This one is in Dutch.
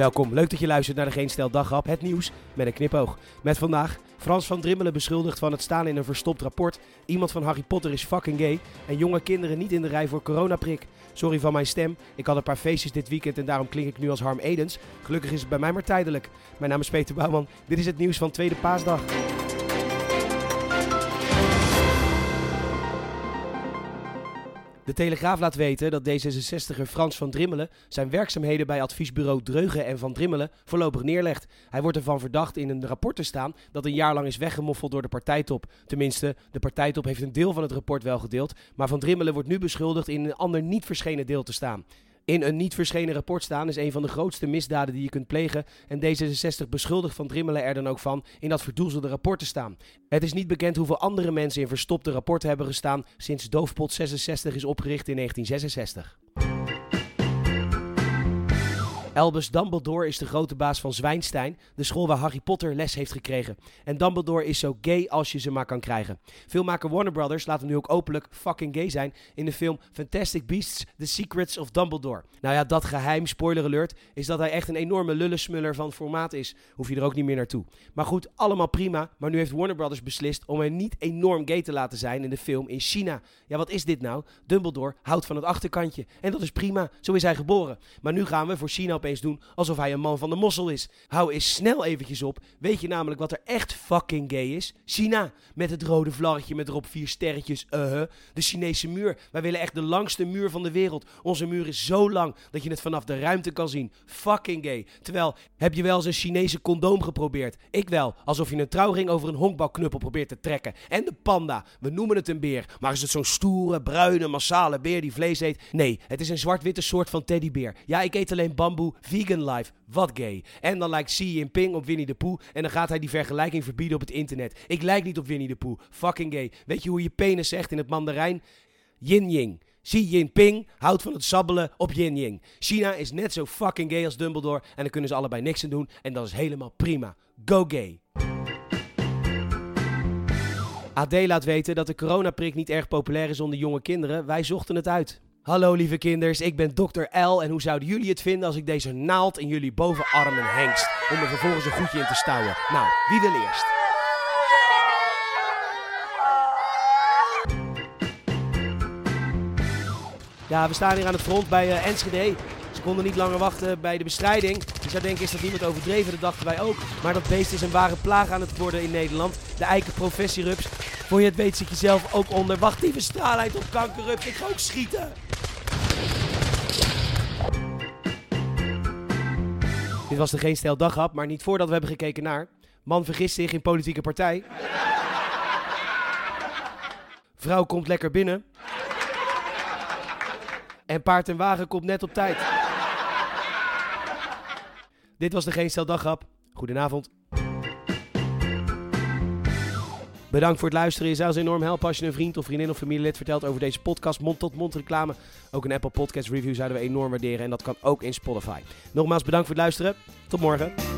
Welkom, leuk dat je luistert naar de Geen Stel het nieuws met een knipoog. Met vandaag Frans van Drimmelen beschuldigd van het staan in een verstopt rapport. Iemand van Harry Potter is fucking gay. En jonge kinderen niet in de rij voor coronaprik. Sorry van mijn stem, ik had een paar feestjes dit weekend en daarom klink ik nu als Harm Edens. Gelukkig is het bij mij maar tijdelijk. Mijn naam is Peter Bouwman, dit is het nieuws van Tweede Paasdag. De Telegraaf laat weten dat D66er Frans van Drimmelen zijn werkzaamheden bij adviesbureau Dreugen en van Drimmelen voorlopig neerlegt. Hij wordt ervan verdacht in een rapport te staan dat een jaar lang is weggemoffeld door de partijtop. Tenminste, de partijtop heeft een deel van het rapport wel gedeeld, maar van Drimmelen wordt nu beschuldigd in een ander niet verschenen deel te staan. In een niet verschenen rapport staan is een van de grootste misdaden die je kunt plegen. En D66 beschuldigt Van Drimmelen er dan ook van in dat verdoezelde rapport te staan. Het is niet bekend hoeveel andere mensen in verstopte rapporten hebben gestaan sinds Doofpot 66 is opgericht in 1966. Albus Dumbledore is de grote baas van Zwijnstein, de school waar Harry Potter les heeft gekregen. En Dumbledore is zo gay als je ze maar kan krijgen. Filmmaker Warner Brothers laat hem nu ook openlijk fucking gay zijn in de film Fantastic Beasts: The Secrets of Dumbledore. Nou ja, dat geheim, spoiler alert, is dat hij echt een enorme lullesmuller van formaat is. Hoef je er ook niet meer naartoe. Maar goed, allemaal prima, maar nu heeft Warner Brothers beslist om hem niet enorm gay te laten zijn in de film in China. Ja, wat is dit nou? Dumbledore houdt van het achterkantje. En dat is prima, zo is hij geboren. Maar nu gaan we voor China opeens doen alsof hij een man van de mossel is. Hou eens snel eventjes op. Weet je namelijk wat er echt fucking gay is? China. Met het rode vlaggetje met erop vier sterretjes. Uh -huh. De Chinese muur. Wij willen echt de langste muur van de wereld. Onze muur is zo lang dat je het vanaf de ruimte kan zien. Fucking gay. Terwijl, heb je wel eens een Chinese condoom geprobeerd? Ik wel. Alsof je een trouwring over een honkbalknuppel probeert te trekken. En de panda. We noemen het een beer. Maar is het zo'n stoere, bruine, massale beer die vlees eet? Nee, het is een zwart-witte soort van teddybeer. Ja, ik eet alleen bamboe, vegan life. Wat gay. En dan lijkt Xi Jinping op Winnie de Pooh. En dan gaat hij die vergelijking verbieden op het internet. Ik lijk niet op Winnie de Pooh. Fucking gay. Weet je hoe je penis zegt in het mandarijn? Yin-ying. Xi Jinping houdt van het sabbelen op Yin-ying. China is net zo fucking gay als Dumbledore. En dan kunnen ze allebei niks aan doen. En dat is helemaal prima. Go gay. AD laat weten dat de coronaprik niet erg populair is onder jonge kinderen. Wij zochten het uit. Hallo lieve kinders, ik ben Dr. L en hoe zouden jullie het vinden als ik deze naald in jullie bovenarmen hengst om er vervolgens een goedje in te stouwen? Nou, wie wil eerst? Ja, we staan hier aan het front bij uh, Enschede. Ze konden niet langer wachten bij de bestrijding. Je zou denken, is dat niemand overdreven? Dat dachten wij ook. Maar dat beest is een ware plaag aan het worden in Nederland. De eiken professierups. Voor je het weet zit je zelf ook onder. Wacht even, straalheid op kankerrups. Ik ga ook schieten. Dit was de Geen Stel Daghap, maar niet voordat we hebben gekeken naar... Man vergist zich in politieke partij. Vrouw komt lekker binnen. En paard en wagen komt net op tijd. Dit was de Geen Stel Daghap. Goedenavond. Bedankt voor het luisteren. Je zou ons enorm helpen als je een vriend of vriendin of familielid vertelt over deze podcast. Mond-tot-mond reclame. Ook een Apple Podcast review zouden we enorm waarderen. En dat kan ook in Spotify. Nogmaals bedankt voor het luisteren. Tot morgen.